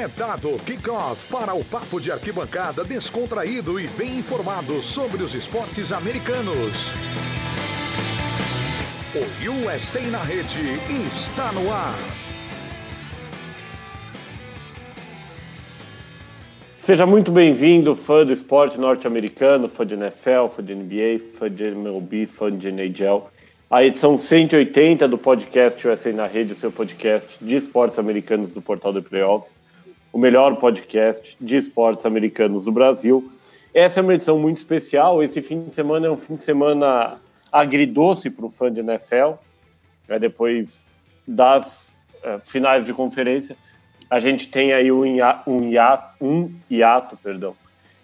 É dado kickoff para o papo de arquibancada descontraído e bem informado sobre os esportes americanos. O USA na rede está no ar. Seja muito bem-vindo, fã do esporte norte-americano, fã de NFL, fã de NBA, fã de MLB, fã de NHL. A edição 180 do podcast USA na Rede, seu podcast de esportes americanos do Portal de Playoffs, o melhor podcast de esportes americanos do Brasil. Essa é uma edição muito especial. Esse fim de semana é um fim de semana agridoce para o fã de NFL. É depois das uh, finais de conferência, a gente tem aí um hiato, um hiato, um hiato perdão,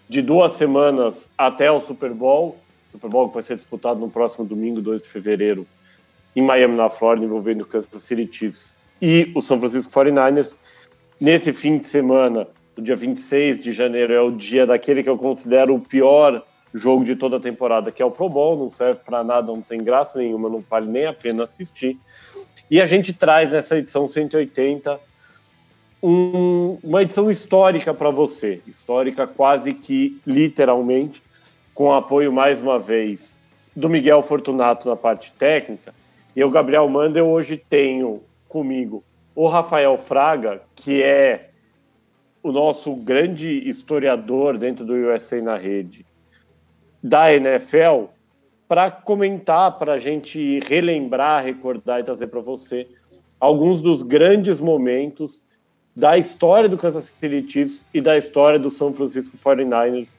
de duas semanas até o Super Bowl Super Bowl que vai ser disputado no próximo domingo, 2 de fevereiro, em Miami, na Flórida, envolvendo o Kansas City Chiefs e o São Francisco 49ers. Nesse fim de semana, no dia 26 de janeiro, é o dia daquele que eu considero o pior jogo de toda a temporada, que é o Pro Bowl, não serve para nada, não tem graça nenhuma, não vale nem a pena assistir. E a gente traz nessa edição 180 um, uma edição histórica para você, histórica quase que literalmente, com apoio mais uma vez do Miguel Fortunato na parte técnica. E o Gabriel Manda, eu hoje tenho comigo o Rafael Fraga, que é o nosso grande historiador dentro do USA na rede da NFL, para comentar, para a gente relembrar, recordar e trazer para você alguns dos grandes momentos da história do Kansas City Chiefs e da história do São Francisco 49ers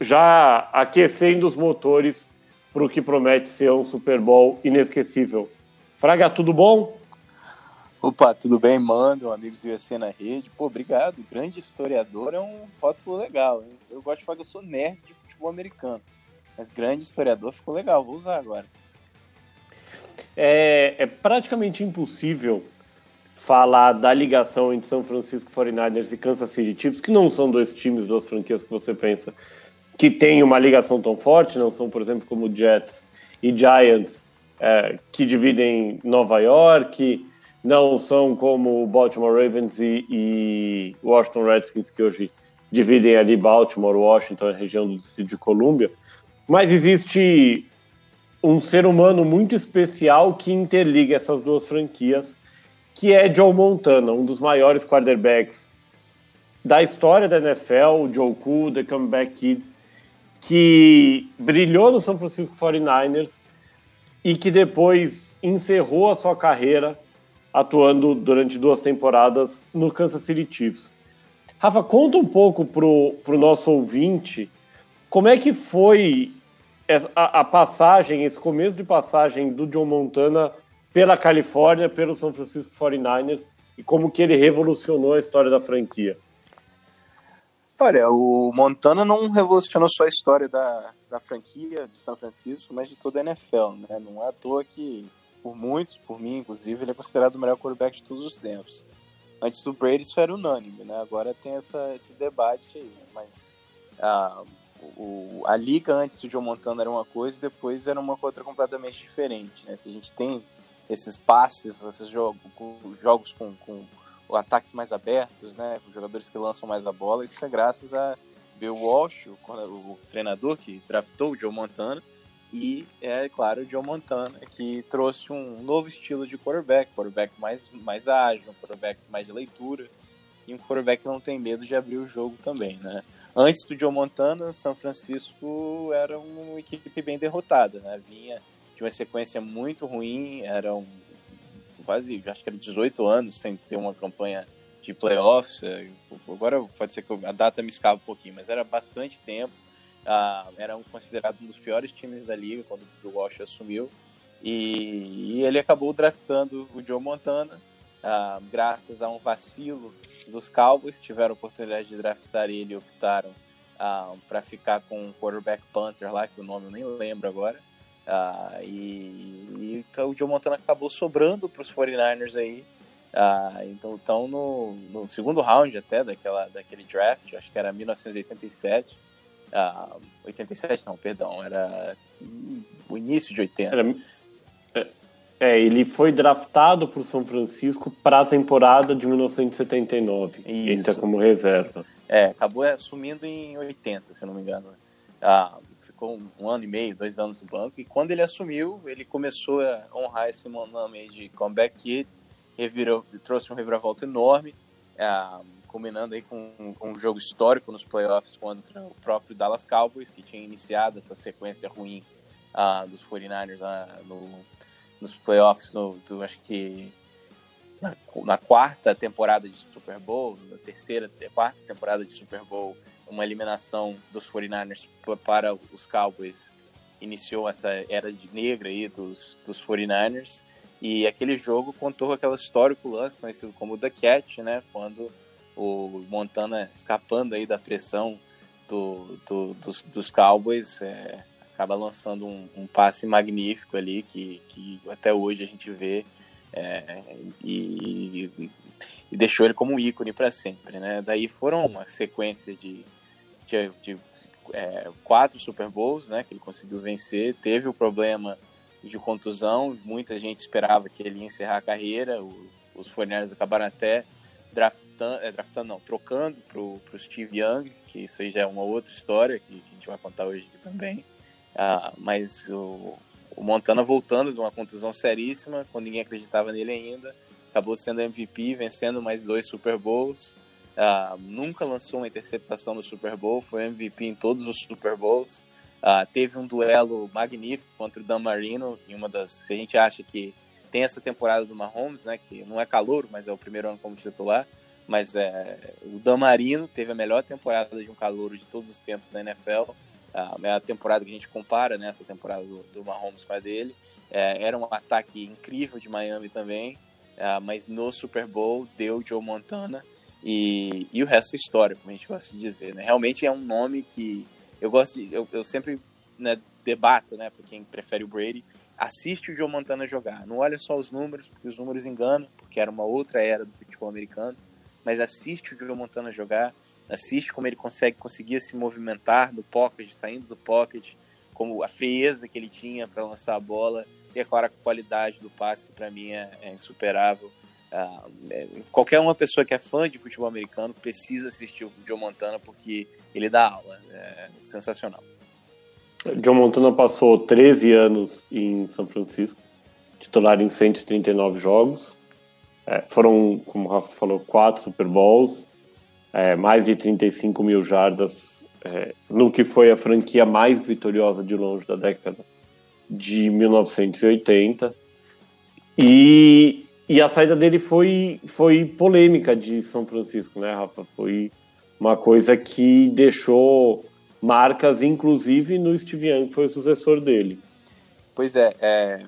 já aquecendo os motores para o que promete ser um Super Bowl inesquecível. Fraga, tudo bom? Opa, tudo bem, mando, amigos do UFC na rede. Pô, obrigado. Grande historiador é um rótulo legal. Hein? Eu gosto de falar que eu sou nerd de futebol americano. Mas grande historiador ficou legal, vou usar agora. É, é praticamente impossível falar da ligação entre São Francisco 49ers e Kansas City Chiefs, que não são dois times, duas franquias que você pensa que tem uma ligação tão forte, não são, por exemplo, como Jets e Giants, é, que dividem Nova York, não são como Baltimore Ravens e, e, Washington Redskins, que hoje dividem ali Baltimore, Washington, a região do Distrito de Colômbia, mas existe um ser humano muito especial que interliga essas duas franquias, que é Joe Montana, um dos maiores quarterbacks da história da NFL, o Joe Cool, The Comeback Kid, que brilhou no São Francisco 49ers e que depois encerrou a sua carreira atuando durante duas temporadas no Kansas City Chiefs. Rafa, conta um pouco pro, pro nosso ouvinte como é que foi a, a passagem, esse começo de passagem do John Montana pela Califórnia, pelo São Francisco 49ers e como que ele revolucionou a história da franquia. Olha, o Montana não revolucionou só a história da, da franquia de São Francisco, mas de toda a NFL, né? Não é à toa que, por muitos, por mim inclusive, ele é considerado o melhor quarterback de todos os tempos. Antes do Brady isso era unânime, né? Agora tem essa, esse debate aí, mas a, o, a liga antes do Joe Montana era uma coisa e depois era uma outra completamente diferente, né? Se a gente tem esses passes, esses jogos, jogos com, com ataques mais abertos, né, com jogadores que lançam mais a bola, isso é graças a Bill Walsh, o, o treinador que draftou o Joe Montana, e é claro o Joe Montana que trouxe um novo estilo de quarterback, quarterback mais, mais ágil, um quarterback mais de leitura e um quarterback que não tem medo de abrir o jogo também, né? Antes do Joe Montana, São Francisco era uma equipe bem derrotada, né? Vinha de uma sequência muito ruim, era um quase, acho que era 18 anos sem ter uma campanha de playoffs. É, agora pode ser que a data me escapa um pouquinho, mas era bastante tempo. Uh, era considerado um dos piores times da liga quando o Walsh assumiu. E, e, ele acabou draftando o Joe Montana, uh, graças a um vacilo dos Cowboys, tiveram a oportunidade de draftar ele e optaram uh, ah, para ficar com o quarterback Panther lá, que o nome eu nem lembro agora. E, e, o Joe Montana acabou sobrando para os 49ers aí. Então, então no, no, segundo round até daquela, daquele draft, acho que era 1987. Uh, 87 não, perdão, era o início de 80. Era, é, É, ele foi draftado por São Francisco para a temporada de 1979. Isso. Entra como reserva. É, acabou assumindo em 80, se não me engano. Ah, ficou um, ano e meio, dois anos no banco. E quando ele assumiu, ele começou a honrar esse nome de comeback kid. Revirou, trouxe um reviravolta enorme, ah, combinando aí com um, jogo histórico nos playoffs contra o próprio Dallas Cowboys, que tinha iniciado essa sequência ruim ah, dos 49ers no, nos playoffs, no, do, acho que na, na, quarta temporada de Super Bowl, na terceira, quarta temporada de Super Bowl, uma eliminação dos 49ers para os Cowboys iniciou essa era de negra aí dos, dos 49ers. E aquele jogo contou aquele histórico lance conhecido como The Catch, né? Quando o Montana escapando aí da pressão do, do dos, dos Cowboys é, acaba lançando um, um, passe magnífico ali que, que até hoje a gente vê é, e, e, deixou ele como um ícone para sempre, né? Daí foram uma sequência de, de, de é, quatro Super Bowls, né? Que ele conseguiu vencer. Teve o problema de contusão, muita gente esperava que ele ia encerrar a carreira. O, os Forneiros acabaram até draftando, é, draftando não, trocando para o Steve Young, que isso aí já é uma outra história que, que a gente vai contar hoje aqui também. Ah, mas o, o Montana voltando de uma contusão seríssima, quando ninguém acreditava nele ainda, acabou sendo MVP, vencendo mais dois Super Bowls. Uh, nunca lançou uma interceptação no Super Bowl, foi MVP em todos os Super Bowls. Uh, teve um duelo magnífico contra o Dan Marino, em uma das. Se a gente acha que tem essa temporada do Mahomes, né, que não é calor, mas é o primeiro ano como titular. Mas é, o Dan Marino teve a melhor temporada de um calouro de todos os tempos da NFL a temporada que a gente compara, né, essa temporada do, do Mahomes com a dele. É, era um ataque incrível de Miami também, é, mas no Super Bowl deu Joe Montana e, e o resto é história, como a gente gosta de dizer. Né? Realmente é um nome que eu gosto, de, eu, eu sempre né, debato, né, para quem prefere o Brady, assiste o Joe Montana jogar. Não olha só os números, porque os números enganam, porque era uma outra era do futebol americano, mas assiste o Joe Montana jogar assiste como ele consegue conseguir se movimentar no pocket, saindo do pocket, como a frieza que ele tinha para lançar a bola e é claro a qualidade do passe que para mim é, é insuperável. Uh, é, qualquer uma pessoa que é fã de futebol americano precisa assistir o Joe Montana porque ele dá aula, é sensacional. Joe Montana passou 13 anos em São Francisco, titular em 139 jogos. É, foram, como o Rafa falou, quatro Super Bowls, é, mais de 35 mil jardas, é, no que foi a franquia mais vitoriosa de longe da década de 1980. E, e a saída dele foi, foi polêmica de São Francisco, né, Rafa? Foi uma coisa que deixou marcas, inclusive no Steve Young, que foi o sucessor dele. Pois é, é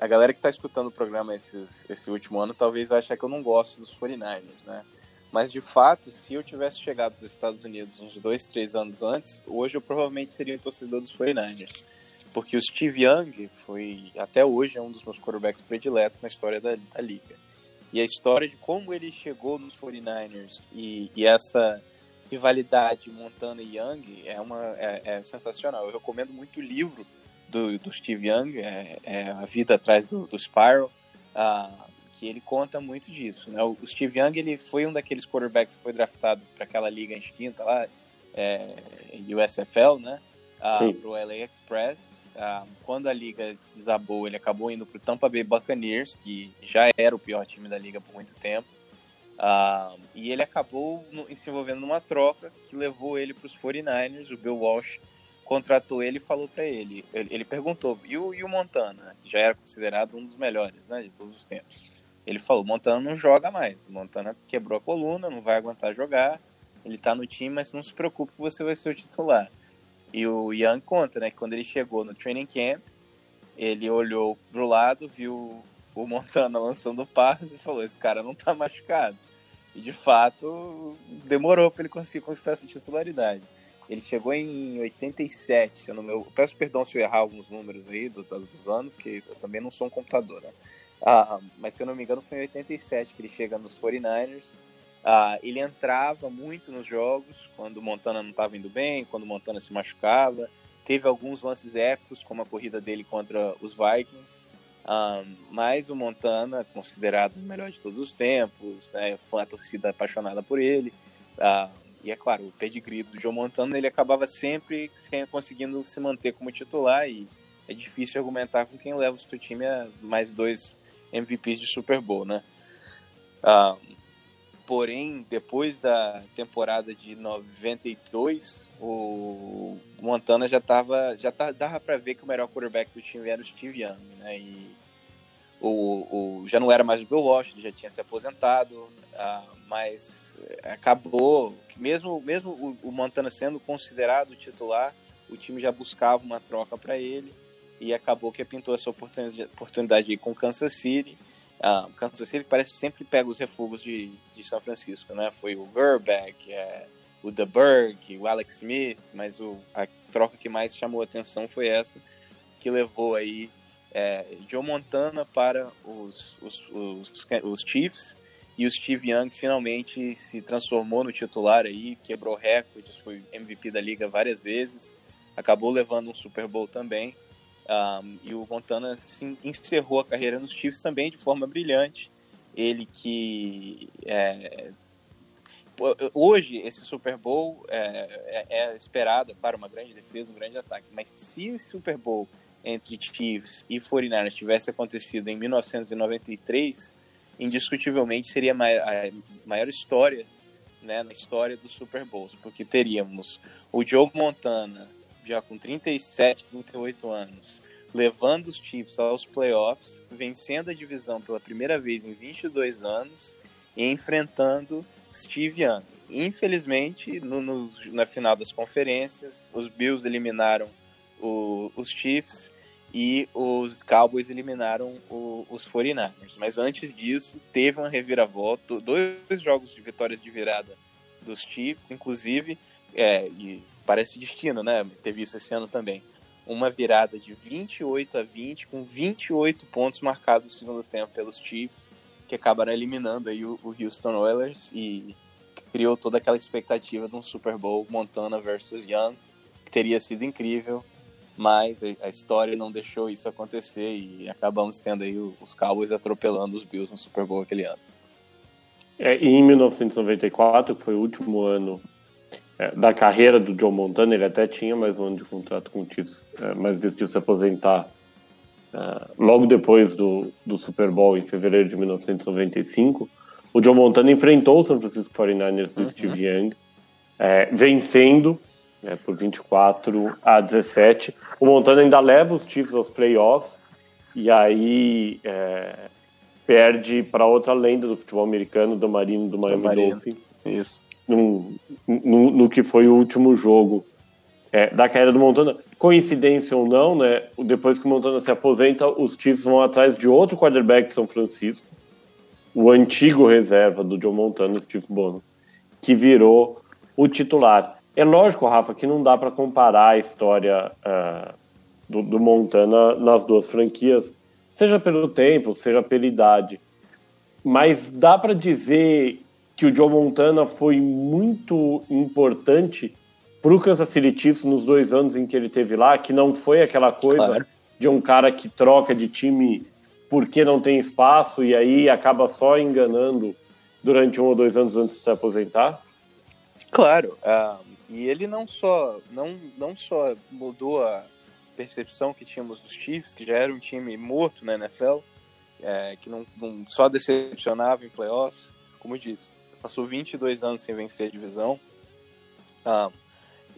a galera que está escutando o programa esses, esse último ano talvez ache que eu não gosto dos 49ers, né? Mas de fato, se eu tivesse chegado aos Estados Unidos uns dois, três anos antes, hoje eu provavelmente seria um torcedor dos 49ers. Porque o Steve Young foi, até hoje, é um dos meus quarterbacks prediletos na história da, da liga. E a história de como ele chegou nos 49ers e, e essa rivalidade Montana e Young é, uma, é, é, sensacional. Eu recomendo muito o livro do, do Steve Young, é, é A Vida Atrás do, do Spiral. Uh, que ele conta muito disso. Né? O Steve Young ele foi um daqueles quarterbacks que foi draftado para aquela liga extinta lá, é, USFL, né? Uh, para o LA Express. Uh, quando a liga desabou, ele acabou indo para o Tampa Bay Buccaneers, que já era o pior time da liga por muito tempo. Uh, e ele acabou se envolvendo numa troca que levou ele para os 49ers. O Bill Walsh contratou ele e falou para ele, ele, ele, perguntou, e o, e o Montana, que já era considerado um dos melhores né, de todos os tempos. Ele falou: Montana não joga mais. Montana quebrou a coluna, não vai aguentar jogar. Ele tá no time, mas não se preocupe que você vai ser o titular. E o Young conta, né, que quando ele chegou no training camp, ele olhou pro lado, viu o Montana lançando passes e falou: Esse cara não tá machucado. E de fato, demorou para ele conseguir conquistar essa titularidade. Ele chegou em 87, eu não meu, peço perdão se eu errar alguns números aí do, dos anos, que eu também não sou um computador, né? Ah, mas se eu não me engano foi em 87 que ele chega nos 49ers. Ah, ele entrava muito nos jogos quando Montana não estava indo bem, quando Montana se machucava. Teve alguns lances épicos, como a corrida dele contra os Vikings. Um, mas o Montana, considerado o melhor de todos os tempos, né, foi a torcida apaixonada por ele. Uh, e é claro, o pedigree do Joe Montana ele acabava sempre conseguindo se manter como titular e é difícil argumentar com quem leva o seu time a mais dois MVPs de Super Bowl, né? Porém, depois da temporada de 92, o Montana já tava, já dava para ver que o melhor quarterback do time era o Steve Young, né? E o, o já não era mais o Bill ele já tinha se aposentado, uh, mas acabou, mesmo mesmo o, o Montana sendo considerado titular, o time já buscava uma troca para ele e acabou que pintou essa oportunidade, oportunidade aí com Kansas City. Uh, Kansas City parece sempre pega os refugos de, de São Francisco, né? Foi o Gerbeck, é, o The Berg, o Alex Smith, mas o, a troca que mais chamou a atenção foi essa, que levou aí é, Joe Montana para os, os, os, os, Chiefs e o Steve Young finalmente se transformou no titular aí, quebrou recordes, foi MVP da liga várias vezes, acabou levando um Super Bowl também. Um, e o Montana sim, encerrou a carreira nos Chiefs também de forma brilhante. Ele que é, hoje esse Super Bowl é, é, é esperado, claro, uma grande defesa, um grande ataque, mas se o Super Bowl entre Chiefs e 49ers tivesse acontecido em 1993, indiscutivelmente seria a maior história né, na história dos Super Bowls, porque teríamos o Joe Montana já com 37, 38 anos, levando os Chiefs aos playoffs, vencendo a divisão pela primeira vez em 22 anos e enfrentando Steve Young. Infelizmente, no, no, na final das conferências, os Bills eliminaram o, os Chiefs e os Cowboys eliminaram o, os 49ers. Mas antes disso, teve uma reviravolta, dois jogos de vitórias de virada dos Chiefs, inclusive, é, e parece destino, né? Teve isso esse ano também. Uma virada de 28 a 20, com 28 pontos marcados no segundo tempo pelos Chiefs que acabaram eliminando aí o, o Houston Oilers e criou toda aquela expectativa de um Super Bowl Montana versus Young, que teria sido incrível, mas a história não deixou isso acontecer e acabamos tendo aí os Cowboys atropelando os Bills no Super Bowl aquele ano. É, em 1994, que foi o último ano é, da carreira do Joe Montana, ele até tinha mais um ano de contrato com o Chiefs, é, mas decidiu se aposentar Uh, logo depois do, do Super Bowl, em fevereiro de 1995, o Joe Montana enfrentou o San Francisco 49ers do uhum. Steve Young, é, vencendo né, por 24 a 17. O Montana ainda leva os Chiefs aos playoffs e aí é, perde para outra lenda do futebol americano, do Marino do Miami Dolphins. Isso. No, no, no, que foi o último jogo é, da carreira do Montana. Coincidência ou não, né? Depois que o Montana se aposenta, os Chiefs vão atrás de outro quarterback de São Francisco, o antigo reserva do Joe Montana, Steve Bono, que virou o titular. É lógico, Rafa, que não dá para comparar a história uh, do, do Montana nas duas franquias, seja pelo tempo, seja pela idade. Mas dá para dizer que o Joe Montana foi muito importante para o Kansas City Chiefs nos dois anos em que ele teve lá, que não foi aquela coisa claro. de um cara que troca de time porque não tem espaço e aí acaba só enganando durante um ou dois anos antes de se aposentar? Claro, uh, e ele não só não, não só mudou a percepção que tínhamos dos Chiefs, que já era um time morto na NFL, é, que não, não, só decepcionava em playoffs, como eu disse, passou 22 anos sem vencer a divisão. Uh,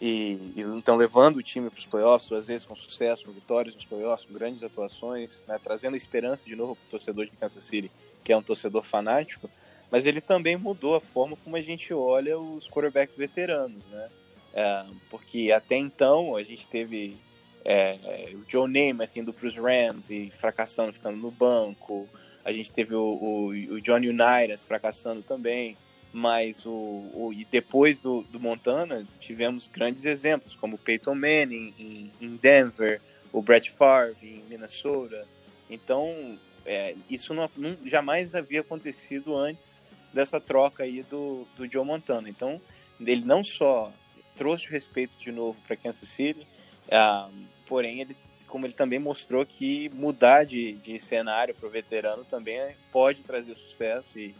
e, e, então levando o time para os playoffs, às vezes com sucesso, com vitórias nos playoffs, com grandes atuações, né, trazendo esperança de novo para o torcedor de Kansas City, que é um torcedor fanático, mas ele também mudou a forma como a gente olha os quarterbacks veteranos, né? É, porque até então a gente teve é, o Joe Namath indo para os Rams e fracassando, ficando no banco, a gente teve o, o, o Johnny Unitas fracassando também, mas o, o, e depois do, do, Montana tivemos grandes exemplos como o Peyton Manning em, em Denver, o Brett Favre em Minnesota. Então é, isso não, não, jamais havia acontecido antes dessa troca aí do, do Joe Montana. Então ele não só trouxe o respeito de novo para Kansas City, uh, porém ele como ele também mostrou que mudar de, de cenário para o veterano também pode trazer sucesso e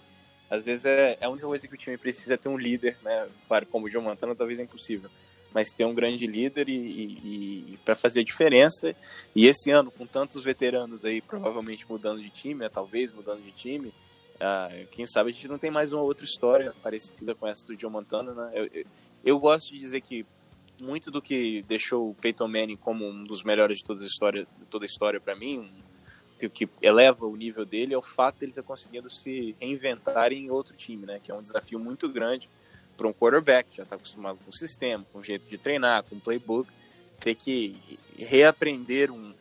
às vezes é, é a única coisa que o time precisa é ter um líder, né? Claro, como o Joe Montana talvez é impossível, mas ter um grande líder e, e, e para fazer a diferença. E esse ano, com tantos veteranos aí, provavelmente mudando de time, né? talvez mudando de time, uh, quem sabe a gente não tem mais uma outra história parecida com essa do Joe Montana, né? Eu, eu, eu gosto de dizer que muito do que deixou o Peyton Manning como um dos melhores de toda a história, toda a história para mim, um, que, que, eleva o nível dele, é o fato de ele estar conseguindo se reinventar em outro time, né? Que é um desafio muito grande para um quarterback, já está acostumado com o sistema, com o jeito de treinar, com o playbook, ter que reaprender um,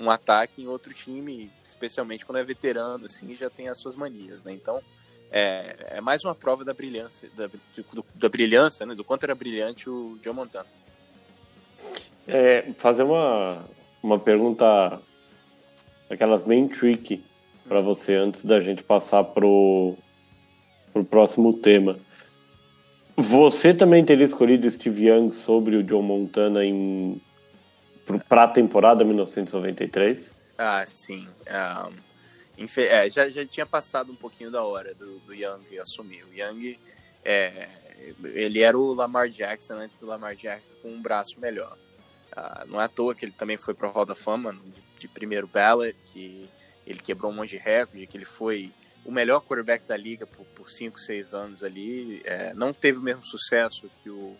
um, ataque em outro time, especialmente quando é veterano, assim, já tem as suas manias, né? Então, é, é mais uma prova da brilhância, da, do, da brilhância, né? Do quanto era brilhante o Joe Montana. É, fazer uma, uma pergunta, aquelas bem tricky para você antes da gente passar pro, pro próximo tema. Você também teria escolhido Steve Young sobre o Joe Montana em para a temporada 1993? Ah, sim. Um, é, já, já tinha passado um pouquinho da hora do, do Young assumir. O Young, é, ele era o Lamar Jackson antes do Lamar Jackson com um braço melhor. Uh, não é à toa que ele também foi para a Hall da Fama de, de primeiro ballot, que ele quebrou um monte de recorde, que ele foi o melhor quarterback da liga por 5, 6 anos ali. É, não teve o mesmo sucesso que o,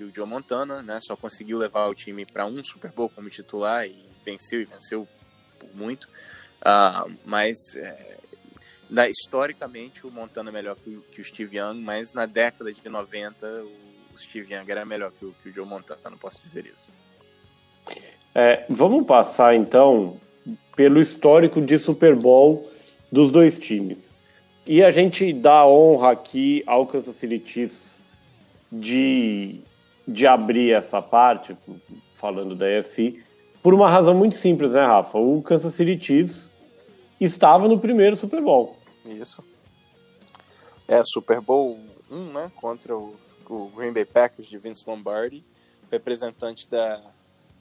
que o Joe Montana, né? Só conseguiu levar o time para um Super Bowl como titular e venceu e venceu por muito. Uh, mas é, na, historicamente o Montana é melhor que, que, o Steve Young, mas na década de 90 o, o Steve Young era melhor que o, que o Joe Montana, não posso dizer isso. É, vamos passar então pelo histórico de Super Bowl dos dois times. E a gente dá honra aqui ao Kansas City Chiefs de de abrir essa parte, falando da AFC, por uma razão muito simples, né, Rafa? O Kansas City Chiefs estava no primeiro Super Bowl. Isso. É, Super Bowl 1, né, contra o, o Green Bay Packers de Vince Lombardi, representante da,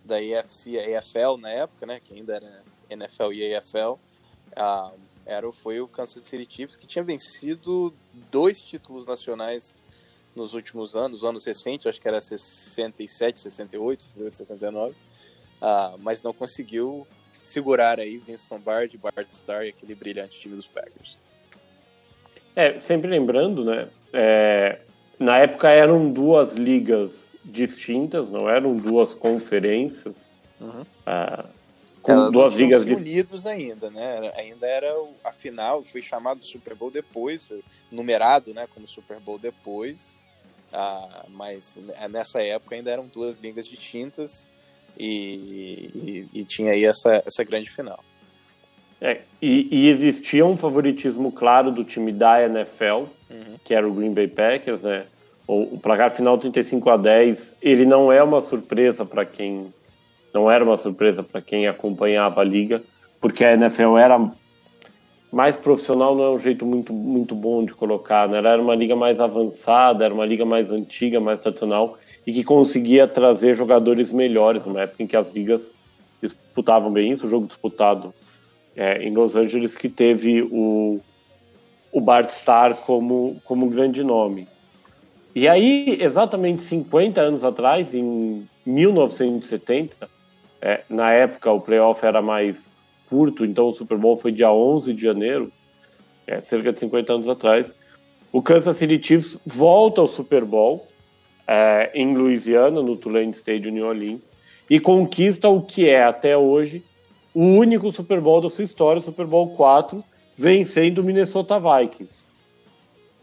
da AFC, a AFL na época, né, que ainda era NFL e AFL. Ah, era, foi o Kansas City Chiefs que tinha vencido dois títulos nacionais nos últimos anos, anos recentes, acho que era 67, 68, 68, 69, uh, mas não conseguiu segurar aí Vince Lombardi, Bart Starr e aquele brilhante time dos Packers. É, sempre lembrando, né, é, na época eram duas ligas distintas, não eram duas conferências, uhum. uh, com Elas duas ligas unidos ainda, né? Ainda era a final, foi chamado Super Bowl depois, numerado, né, como Super Bowl depois. Ah, mas nessa época ainda eram duas ligas distintas e, e, e tinha aí essa, essa grande final. É, e, e, existia um favoritismo claro do time da NFL, uhum. que era o Green Bay Packers, né? O, o placar final 35 a 10, ele não é uma surpresa para quem não era uma surpresa para quem acompanhava a liga, porque a NFL era mais profissional não é um jeito muito, muito bom de colocar, né? Era uma liga mais avançada, era uma liga mais antiga, mais tradicional e que conseguia trazer jogadores melhores numa época em que as ligas disputavam bem isso. O jogo disputado é, em Los Angeles que teve o, o Bart Starr como, como grande nome. E aí, exatamente 50 anos atrás, em 1970, é, na época o playoff era mais curto, então o Super Bowl foi dia 11 de janeiro, é, cerca de 50 anos atrás. O Kansas City Chiefs volta ao Super Bowl é, em Louisiana, no Tulane Stadium, New Orleans, e conquista o que é até hoje o único Super Bowl da sua história, o Super Bowl 4, vencendo o Minnesota Vikings.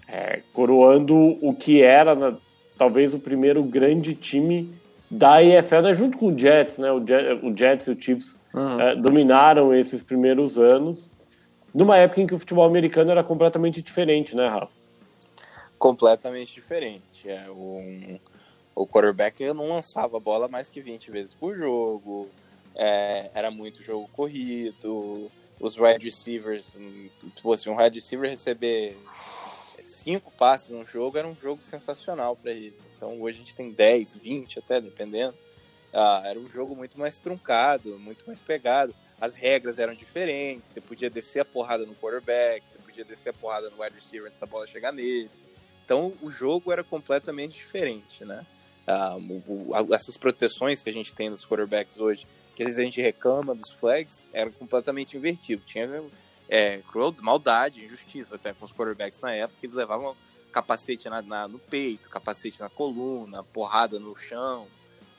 É, coroando o que era na, talvez o primeiro grande time da EFL, né, junto com o Jets, né? O, Jet, o Jets e o Chiefs uhum. é, dominaram esses primeiros anos, numa época em que o futebol americano era completamente diferente, né, Rafa? Completamente diferente. É, um, o quarterback não lançava a bola mais que 20 vezes por jogo, é, era muito jogo corrido, os wide receivers, tipo assim, um wide receiver receber cinco passes no jogo era um jogo sensacional para ele. Então hoje a gente tem 10, 20 até, dependendo. ah, era um jogo muito mais truncado, muito mais pegado. As regras eram diferentes. Você podia descer a porrada no quarterback, você podia descer a porrada no wide receiver antes da bola chegar nele. Então o jogo era completamente diferente, né? Ah, essas proteções que a gente tem nos quarterbacks hoje, que às vezes a gente reclama dos flags, era completamente invertido. Tinha é, cruel, maldade, injustiça até com os quarterbacks na época, eles levavam capacete na, na, no peito, capacete na coluna, porrada no chão.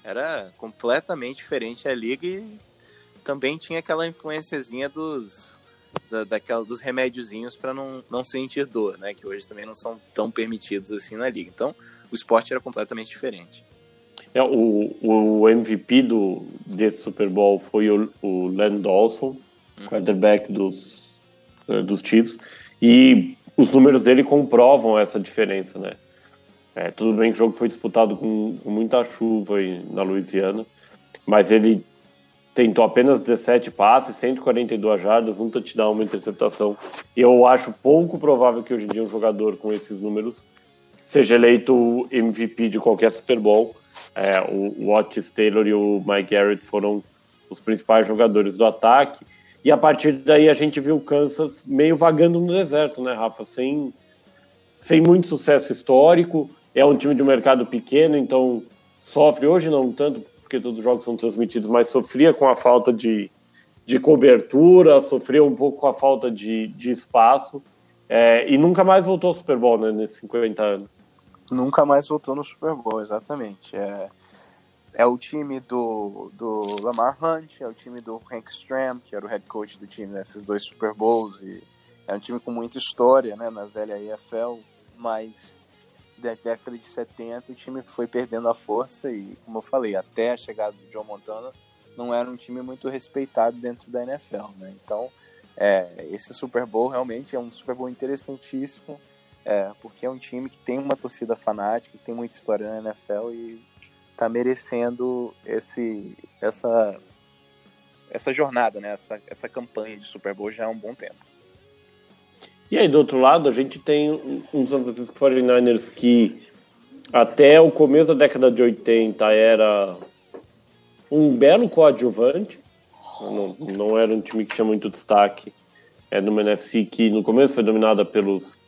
Era completamente diferente a liga e também tinha aquela influenciazinha dos, da, daquela, dos remédiozinhos para não, não sentir dor, né? Que hoje também não são tão permitidos assim na liga. Então, o esporte era completamente diferente. É, o, o MVP do, desse Super Bowl foi o, o Len Dawson, uhum. quarterback dos, eh, dos Chiefs, e os números dele comprovam essa diferença, né? É, tudo bem que o jogo foi disputado com, com muita chuva aí na Louisiana, mas ele tentou apenas 17 passes, 142 jardas, um touchdown, uma interceptação. Eu acho pouco provável que hoje em dia um jogador com esses números seja eleito MVP de qualquer Super Bowl. É, o, o Otis Taylor e o Mike Garrett foram os principais jogadores do ataque. E a partir daí a gente viu o Kansas meio vagando no deserto, né, Rafa? Sem, sem muito sucesso histórico. É um time de mercado pequeno, então sofre hoje não tanto, porque todos os jogos são transmitidos, mas sofria com a falta de, de cobertura, sofria um pouco com a falta de, de espaço. É, e nunca mais voltou ao Super Bowl, né, nesses 50 anos. Nunca mais voltou no Super Bowl, exatamente. É, é o time do, do Lamar Hunt, é o time do Hank Stram, que era o head coach do time nesses dois Super Bowls, e é um time com muita história né, na velha EFL, mas da década de 70 o time foi perdendo a força e, como eu falei, até a chegada do John Montana não era um time muito respeitado dentro da NFL, né? Então, é, esse Super Bowl realmente é um Super Bowl interessantíssimo, é, porque é um time que tem uma torcida fanática, que tem muita história na NFL e está merecendo esse, essa, essa jornada, né? essa, essa campanha de Super Bowl já há um bom tempo. E aí, do outro lado, a gente tem um San Francisco 49ers que até o começo da década de 80 era um belo coadjuvante, não, não era um time que tinha muito destaque é, numa NFC que no começo foi dominada pelos,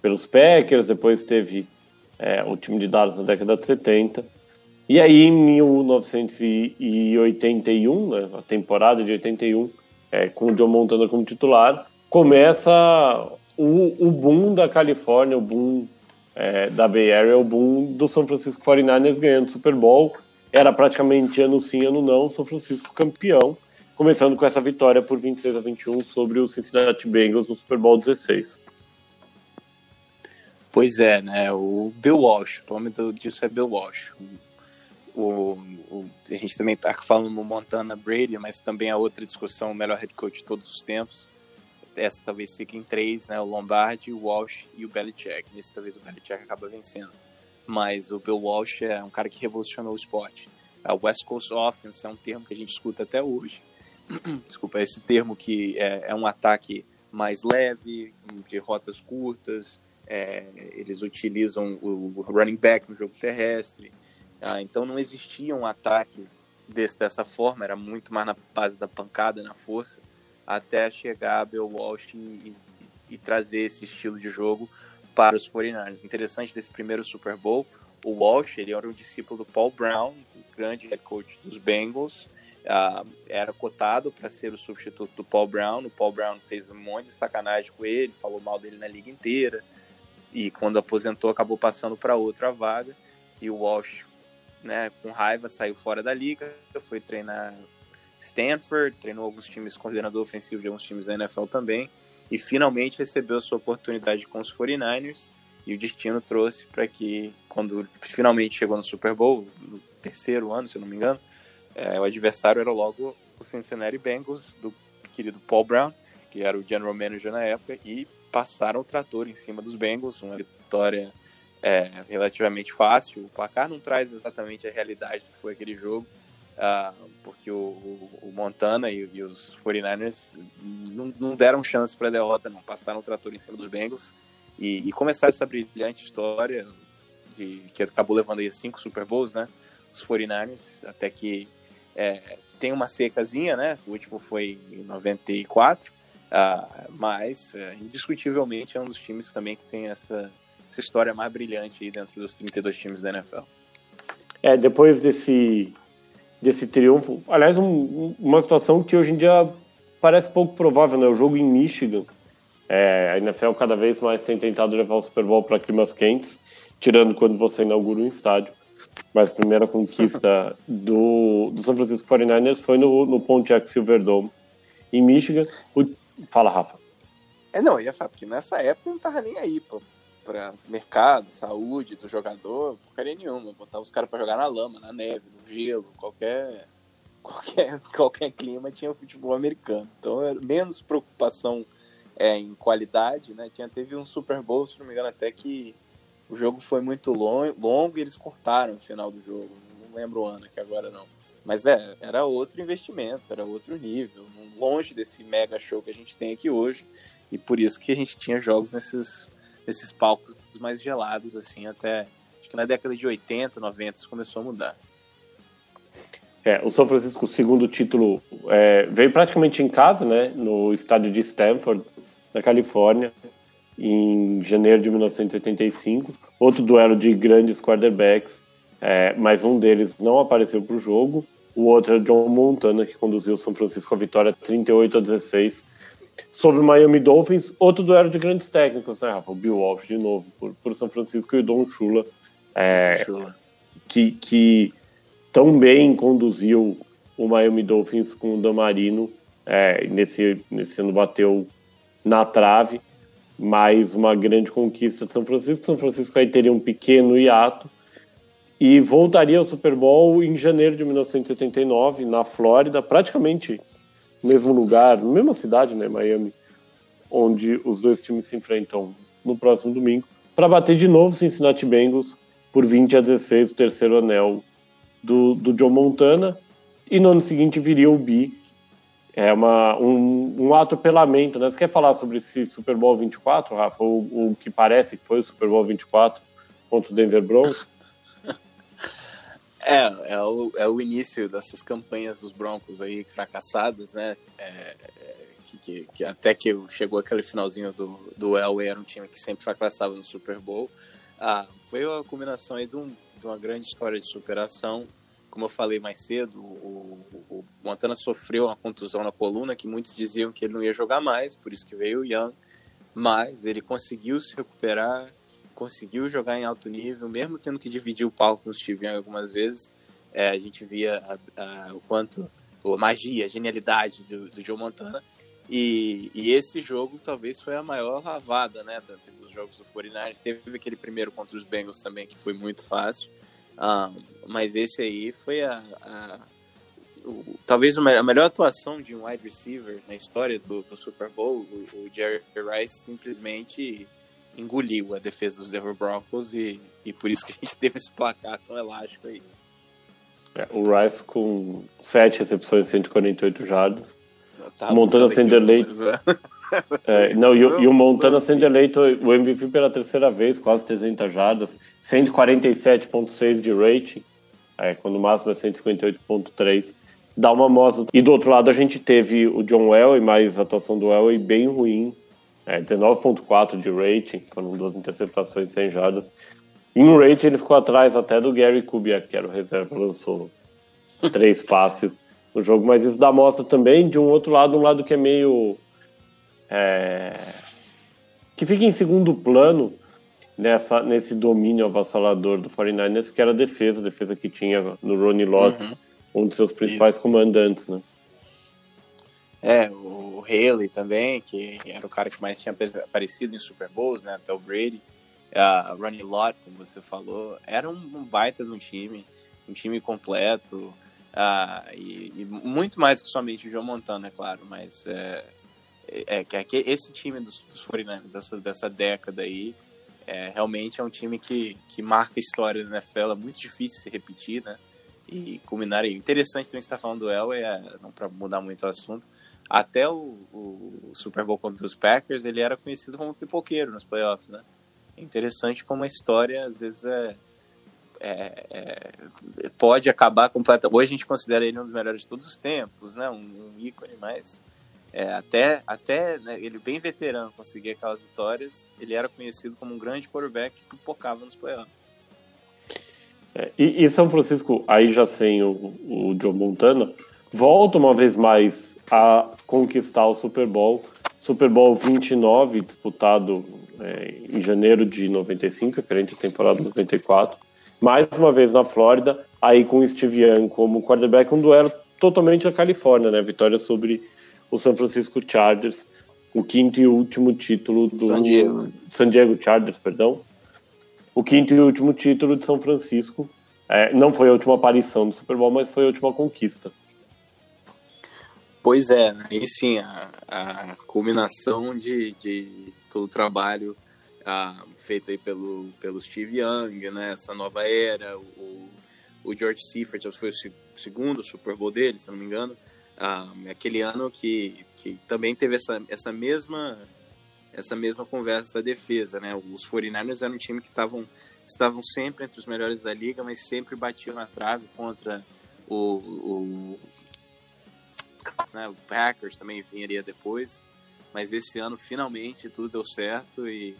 pelos Packers, depois teve é, o time de Dallas na década de 70. E aí, em 1981, né, a temporada de 81, é, com o John Montana como titular, começa o, o boom da Califórnia, o boom é, da Bay Area, o boom do São Francisco 49ers ganhando Super Bowl. Era praticamente ano sim, ano não, São Francisco campeão, começando com essa vitória por 26 a 21 sobre o Cincinnati Bengals no Super Bowl 16. Pois é, né? O Bill Walsh, o nome disso é Bill Walsh, o, o, a gente também está falando no Montana Brady, mas também a outra discussão, o melhor head coach de todos os tempos. Essa talvez fique em três, né? O Lombardi, o Walsh e o Belichick. Nesse talvez o Belichick acaba vencendo. Mas o Bill Walsh é um cara que revolucionou o esporte. A West Coast Offense é um termo que a gente escuta até hoje. Desculpa, esse termo que é, é um ataque mais leve, de rotas curtas. É, eles utilizam o running back no jogo terrestre. Ah, então não existia um ataque desse, dessa forma, era muito mais na base da pancada, na força, até chegar a Bill Walsh e, e, trazer esse estilo de jogo para os 49ers. Interessante desse primeiro Super Bowl, o Walsh ele era um discípulo do Paul Brown, grande head coach dos Bengals, uh, era cotado para ser o substituto do Paul Brown. O Paul Brown fez um monte de sacanagem com ele, falou mal dele na liga inteira, e quando aposentou acabou passando para outra vaga. E o Walsh né, com raiva, saiu fora da liga, foi treinar Stanford, treinou alguns times, coordenador ofensivo de alguns times da NFL também, e finalmente recebeu a sua oportunidade com os 49ers, e o destino trouxe para que, quando finalmente chegou no Super Bowl, no terceiro ano, se eu não me engano, é, o adversário era logo o Cincinnati Bengals, do querido Paul Brown, que era o general manager na época, e passaram o trator em cima dos Bengals, uma vitória é, relativamente fácil. O placar não traz exatamente a realidade do que foi aquele jogo, uh, porque o, o, Montana e, e, os 49ers não, não deram chance para a derrota, não passaram o trator em cima dos Bengals e, e começaram essa brilhante história de que acabou levando aí cinco Super Bowls, né? os 49ers, até que é, tem uma secazinha, né? O último foi em 94, uh, mas uh, indiscutivelmente é um dos times também que tem essa, essa história mais brilhante aí dentro dos 32 times da NFL. É, depois desse, desse triunfo, aliás, um, uma situação que hoje em dia parece pouco provável, né? O jogo em Michigan, é, a NFL cada vez mais tem tentado levar o Super Bowl para climas quentes, tirando quando você inaugura um estádio. Mas a primeira conquista do, do São Francisco 49ers foi no, no Pontiac Silverdome, em Michigan. O, fala, Rafa. É, não, eu ia falar, porque nessa época não tava nem aí, pô, pra mercado, saúde do jogador, porcaria nenhuma. Botar os caras pra jogar na lama, na neve, no gelo, qualquer, qualquer, qualquer clima tinha o futebol americano. Então, era menos preocupação é, em qualidade, né? Tinha, teve um Super Bowl, se não me engano, até que o jogo foi muito long, longo e eles cortaram o final do jogo. Não lembro o ano aqui agora não. Mas é, era outro investimento, era outro nível, longe desse mega show que a gente tem aqui hoje. E por isso que a gente tinha jogos nesses, nesses palcos mais gelados, assim, até acho que na década de 80, 90 isso começou a mudar. É, o São Francisco, o segundo título, é, veio praticamente em casa, né, no estádio de Stanford, na Califórnia em janeiro de 1985. Outro duelo de grandes quarterbacks, é, mas um deles não apareceu para o jogo. O outro é John Montana, que conduziu o São Francisco à vitória 38 a 16 sobre o Miami Dolphins. Outro duelo de grandes técnicos, né, Rafa? O Bill Walsh de novo, por, por São Francisco e o Don Shula, é, que, que tão bem conduziu o Miami Dolphins com o Dan Marino. É, nesse, nesse ano bateu na trave mais uma grande conquista de São Francisco. São Francisco aí teria um pequeno hiato e voltaria ao Super Bowl em janeiro de 1979, na Flórida, praticamente mesmo lugar, mesma cidade, né, Miami, onde os dois times se enfrentam no próximo domingo, para bater de novo Cincinnati Bengals por 20 a 16, o terceiro anel do, do Joe Montana. E no ano seguinte viria o Bi é uma, um, um atropelamento, né? Você quer falar sobre esse Super Bowl 24, Rafa? O que parece que foi o Super Bowl 24 contra o Denver Broncos? É, é o, é o início dessas campanhas dos Broncos aí fracassadas, né? É, é, que, que, que, até que chegou aquele finalzinho do, do Elway, era um time que sempre fracassava no Super Bowl. Ah, foi a combinação aí de, um, de uma grande história de superação como eu falei mais cedo, o, o, Montana sofreu uma contusão na coluna que muitos diziam que ele não ia jogar mais, por isso que veio o Young, mas ele conseguiu se recuperar, conseguiu jogar em alto nível, mesmo tendo que dividir o palco com o Steve Young algumas vezes. É, a gente via a, a, o quanto a magia, a genialidade do, do Joe Montana. E, e, esse jogo talvez foi a maior lavada, né? Tanto dos jogos do 49ers. Teve aquele primeiro contra os Bengals também, que foi muito fácil. Ah, mas esse aí foi a, a o, talvez a melhor atuação de um wide receiver na história do, do Super Bowl. O, o, Jerry Rice simplesmente engoliu a defesa dos Denver Broncos e, e por isso que a gente teve esse placar tão elástico aí. É, o Rice com 7 recepções, 148 jardas. Montana sendo eleito. É, não, e, e, o Montana sendo eleito o MVP pela terceira vez, quase 300 jardas, 147,6 de rating, é, quando o máximo é 158,3. Dá uma amostra. E do outro lado a gente teve o John Elway, mais a atuação do Elway bem ruim, é, 19,4 de rating, foram duas interceptações 100 jardas. Em rating ele ficou atrás até do Gary Kubiak, que era o reserva, lançou três passes no jogo, mas isso dá amostra também de um outro lado, um lado que é meio é, que fica em segundo plano nessa, nesse domínio avassalador do 49ers, que era a defesa, a defesa que tinha no Ronnie Lott, uhum. um dos seus principais Isso. comandantes, né? É, o Haley também, que era o cara que mais tinha aparecido em Super Bowls, né, até o Brady. Uh, Ronnie Lott, como você falou, era um, baita de um time, um time completo, uh, e, e, muito mais que somente o Joe Montana, é claro, mas é, é, que, é que esse time dos, dos 49ers dessa, dessa década aí é, realmente é um time que, que marca a história da NFL, é muito difícil se repetir, né? E culminar aí. Interessante também que você está falando do Elway, é, não para mudar muito o assunto, até o, o, Super Bowl contra os Packers, ele era conhecido como pipoqueiro nos playoffs, né? É interessante como a história, às vezes, é, é, é, pode acabar completamente. Hoje a gente considera ele um dos melhores de todos os tempos, né? Um, um ícone, mas é, até, até né, ele bem veterano conseguir aquelas vitórias, ele era conhecido como um grande quarterback que pipocava nos playoffs. É, e, e, São Francisco, aí já sem o, o Joe Montana, volta uma vez mais a conquistar o Super Bowl. Super Bowl 29, disputado é, em janeiro de 95, referente à temporada 94. Mais uma vez na Flórida, aí com o Steve Young como quarterback, um duelo totalmente na Califórnia, né? Vitória sobre o San Francisco Chargers, o quinto e último título do San Diego, San Diego Chargers, perdão. O quinto e último título de São Francisco. É, não foi a última aparição do Super Bowl, mas foi a última conquista. Pois é, né? e sim, a, a culminação de, de todo o trabalho feito aí pelo, pelo Steve Young, né? essa nova era, o, o George Seifert foi o segundo Super Bowl dele, se não me engano, ah, aquele ano que, que também teve essa, essa mesma essa mesma conversa da defesa, né? Os 49ers eram um time que estavam estavam sempre entre os melhores da liga, mas sempre batiam na trave contra o, o né? O Packers também viria depois, mas esse ano finalmente tudo deu certo e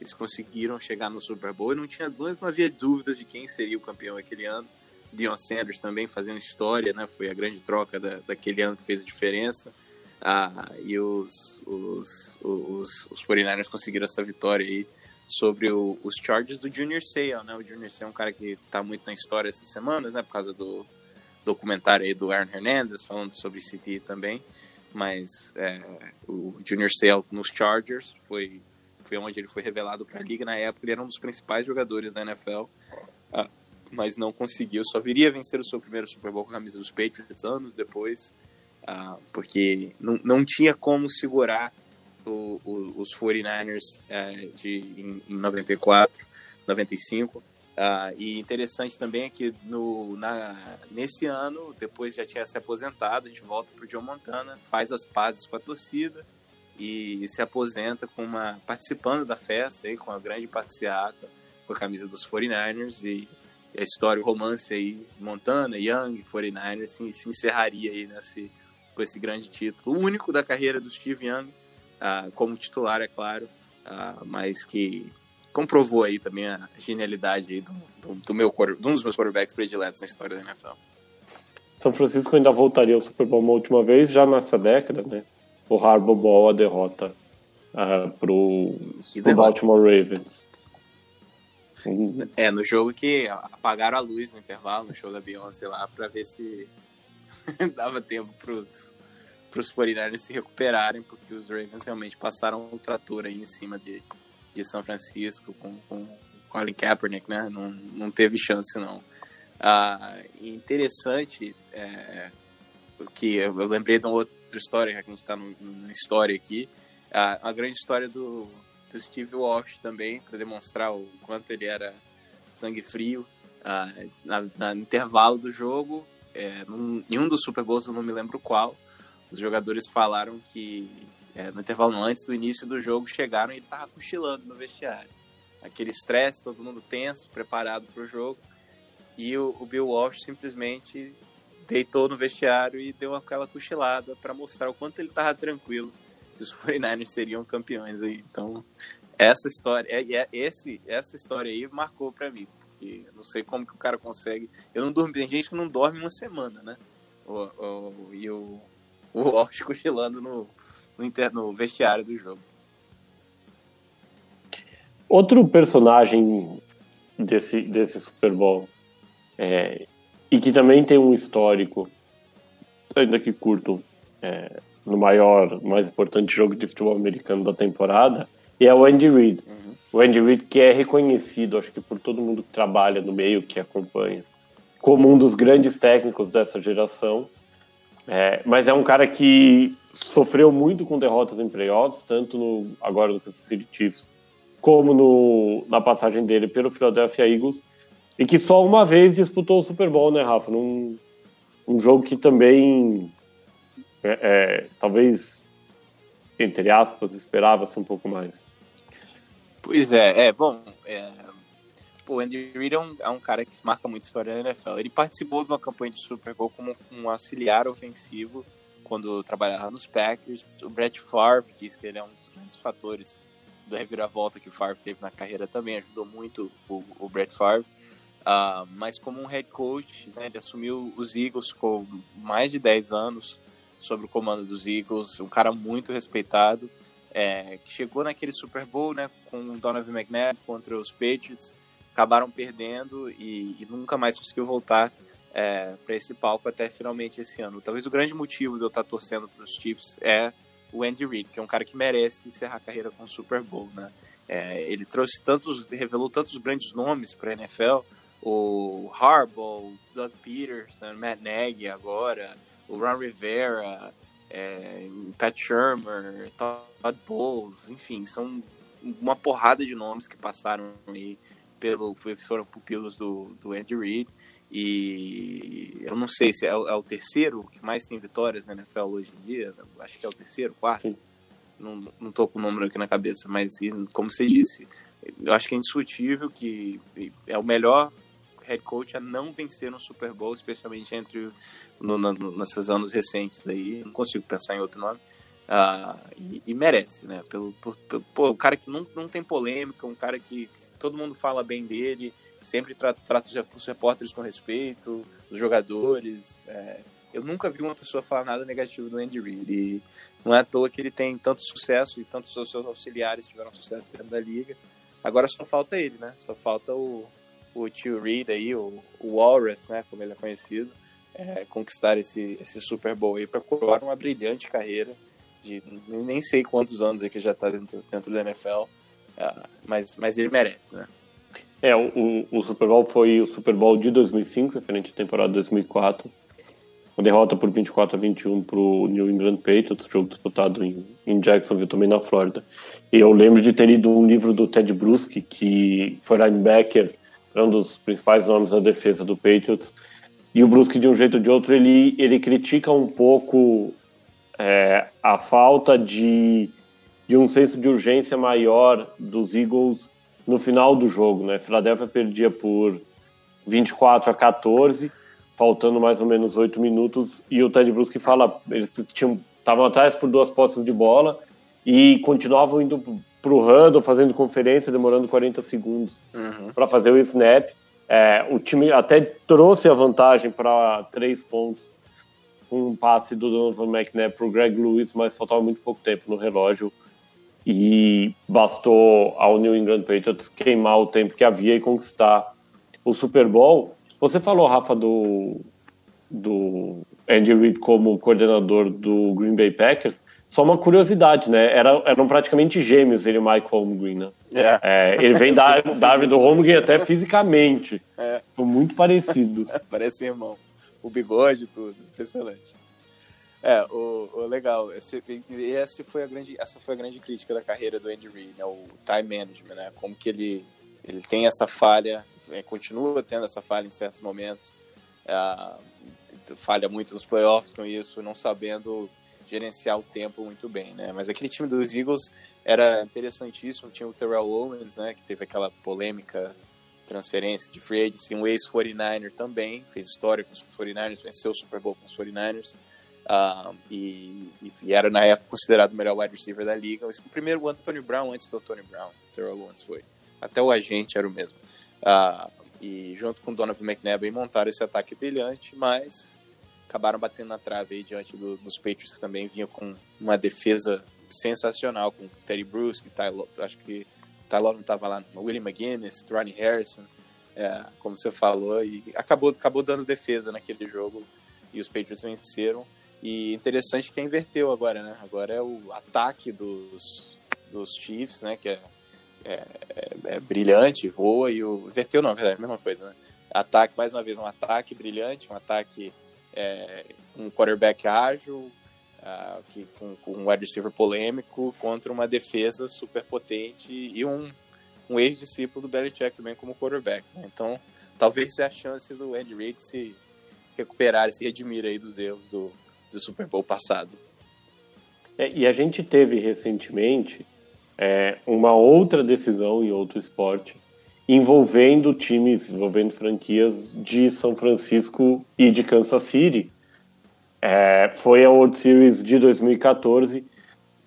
eles conseguiram chegar no Super Bowl e não tinha não havia dúvidas de quem seria o campeão aquele ano. Dion Sanders também fazendo história, né? Foi a grande troca da, daquele ano que fez a diferença. Ah, e os, os, os, os 49ers conseguiram essa vitória aí sobre o, os Chargers do Junior Seau, né? O Junior Seau é um cara que está muito na história essas semanas, né? Por causa do, documentário aí do Aaron Hernandez falando sobre City também, mas é, o Junior Seau nos Chargers foi foi onde ele foi revelado para a liga na época, ele era um dos principais jogadores da NFL, ah, mas não conseguiu, só viria vencer o seu primeiro Super Bowl com a camisa dos Patriots anos depois, ah, porque não, não tinha como segurar o, o, os 49ers é, de, em, em 94, 95, Uh, e interessante também é que no, na, nesse ano, depois já tinha se aposentado, a gente volta para o John Montana, faz as pazes com a torcida e, e, se aposenta com uma participando da festa aí, com a grande passeata com a camisa dos 49ers e, e a história, o romance aí, Montana, Young, 49ers, se, se encerraria aí nesse, com esse grande título, o único da carreira do Steve Young, uh, como titular, é claro, uh, mas que comprovou aí também a genialidade aí do, do, do meu, de um dos meus quarterbacks prediletos na história da NFL. São Francisco ainda voltaria ao Super Bowl uma última vez, já nessa década, né? O Harbaugh Ball a derrota uh, pro, pro Baltimore Ravens. É, no jogo que apagaram a luz no intervalo, no show da Beyoncé lá, pra ver se dava tempo pros, pros 49ers se recuperarem, porque os Ravens realmente passaram um trator aí em cima de, de São Francisco com, com Colin Kaepernick, né? Não, não teve chance, não. Ah, interessante é, que eu lembrei de uma outra história, que a gente está na história aqui, ah, a grande história do, do Steve Walsh também, para demonstrar o quanto ele era sangue frio. Ah, na, na, intervalo do jogo, é, num, em um dos Super Bowls, eu não me lembro qual, os jogadores falaram que é, no intervalo antes do início do jogo, chegaram e ele tava cochilando no vestiário. Aquele estresse, todo mundo tenso, preparado para o jogo. E o, o, Bill Walsh simplesmente deitou no vestiário e deu aquela cochilada para mostrar o quanto ele tava tranquilo que os 49ers seriam campeões aí. Então, essa história, é, é, esse, essa história aí marcou para mim, não sei como que o cara consegue. Eu não dormi, tem gente que não dorme uma semana, né? E o, o Walsh cochilando no, no, inter, no vestiário do jogo. Outro personagem desse, desse Super Bowl é, e que também tem um histórico, ainda que curto, é, no maior, mais importante jogo de futebol americano da temporada, e é o Andy Reid. Uhum. O Andy Reid que é reconhecido, acho que por todo mundo que trabalha no meio, que acompanha, como um dos grandes técnicos dessa geração. É, mas é um cara que sofreu muito com derrotas em playoffs, tanto no, agora no Kansas City Chiefs, como no, na passagem dele pelo Philadelphia Eagles, e que só uma vez disputou o Super Bowl, né, Rafa? Num um jogo que também, é, é, talvez, entre aspas, esperava-se um pouco mais. Pois é, é bom. É, o Andy Reid é um, é um, cara que marca muito história na NFL. Ele participou de uma campanha de Super Bowl como um auxiliar ofensivo quando trabalhava nos Packers. O Brett Favre diz que ele é um dos grandes fatores da reviravolta que o Favre teve na carreira também, ajudou muito o, o Brett Favre. Uh, mas como um head coach, né, ele assumiu os Eagles com mais de 10 anos sobre o comando dos Eagles, um cara muito respeitado, é, que chegou naquele Super Bowl né, com o Donovan McNabb contra os Patriots, acabaram perdendo e, e nunca mais conseguiu voltar é, para esse palco até finalmente esse ano. Talvez o grande motivo de eu estar torcendo para os Chiefs é o Andy Reid, que é um cara que merece encerrar a carreira com o Super Bowl, né? É, ele trouxe tantos, revelou tantos grandes nomes para a NFL, o Harbaugh, Doug Peterson, Matt Nagy agora, o Ron Rivera, é, Pat Shermer, Todd Bowles, enfim, são uma porrada de nomes que passaram aí pelo foram pupilos do, do Andy Reid e eu não sei se é, é, o terceiro que mais tem vitórias na NFL hoje em dia. Acho que é o terceiro, quarto. Não, não tô com o número aqui na cabeça, mas como você disse, eu acho que é indiscutível que é o melhor head coach a não vencer no Super Bowl, especialmente entre no, no, nesses anos recentes aí. Não consigo pensar em outro nome. Uh, e, e, merece, né? Pelo, por, pô, o cara que não, não tem polêmica, um cara que, todo mundo fala bem dele, sempre trata, trata os repórteres com respeito, os jogadores. É, eu nunca vi uma pessoa falar nada negativo do Andy Reid. E não é à toa que ele tem tanto sucesso e tantos seus auxiliares tiveram sucesso dentro da liga. Agora só falta ele, né? Só falta o, o tio Reid aí, o, o Walrus, né? Como ele é conhecido, é, conquistar esse, esse Super Bowl aí para coroar uma brilhante carreira de nem sei quantos anos é que já está dentro, dentro da NFL, é, mas, mas ele merece, né? É, o, o Super Bowl foi o Super Bowl de 2005, referente à temporada 2004. Uma derrota por 24 a 21 para o New England Patriots, jogo disputado em, em Jacksonville, também na Flórida. E eu lembro de ter lido um livro do Ted Bruschi, que foi linebacker, um dos principais nomes da defesa do Patriots. E o Bruschi, de um jeito ou de outro, ele, ele critica um pouco é, a falta de, de um senso de urgência maior dos Eagles no final do jogo. Né? Philadelphia perdia por 24 a 14, faltando mais ou menos 8 minutos, e o Ted Bruschi fala, eles estavam atrás por duas postas de bola e continuavam indo para o huddle, fazendo conferência, demorando 40 segundos uhum. para fazer o snap. É, o time até trouxe a vantagem para três pontos um passe do Donovan McNabb para o Greg Lewis, mas faltava muito pouco tempo no relógio e bastou ao New England Patriots queimar o tempo que havia e conquistar o Super Bowl. Você falou, Rafa, do, do Andy Reid como coordenador do Green Bay Packers. Só uma curiosidade, né? Era, eram praticamente gêmeos ele e o Mike Holmgren, né? É. É, ele vem da, da árvore do Holmgren até fisicamente. É. São muito parecidos. Parece irmão o bigode e tudo. Impressionante. É, o, o legal, esse, esse foi a grande, essa foi a grande crítica da carreira do Andy Reid, né, o time management, né, como que ele, ele tem essa falha, é, continua tendo essa falha em certos momentos, é, falha muito nos playoffs com isso, não sabendo gerenciar o tempo muito bem, né, mas aquele time dos Eagles era interessantíssimo, tinha o Terrell Owens, né, que teve aquela polêmica transferência de free agency, um ex-49er também, fez história com os 49ers, venceu o Super Bowl com os 49ers, uh, e, e, era na época considerado o melhor wide receiver da liga. O primeiro Anthony Brown antes do Anthony Brown, Terrell Owens foi. Até o agente era o mesmo. Uh, e junto com Donovan McNabb montaram esse ataque brilhante, mas acabaram batendo na trave aí diante do, dos Patriots que também vinham com uma defesa sensacional com Terry Bruce, que tá, acho que Tylor não estava lá, Willie McGuinness, Ronnie Harrison, é, como você falou, e acabou, acabou dando defesa naquele jogo e os Patriots venceram. E interessante que inverteu agora, né? Agora é o ataque dos, dos Chiefs, né? Que é, é, é, é brilhante, voa, e o. Inverteu não, é é a mesma coisa, né? Ataque, mais uma vez, um ataque brilhante, um ataque é, um quarterback ágil, uh, que, com, com, um wide receiver polêmico contra uma defesa super potente e um, um ex-discípulo do Belichick também como quarterback. Né? Então, talvez seja a chance do Andy Reid se recuperar se redimir aí dos erros do, do Super Bowl passado. É, e a gente teve recentemente é, uma outra decisão em outro esporte envolvendo times, envolvendo franquias de São Francisco e de Kansas City. É, foi a World Series de 2014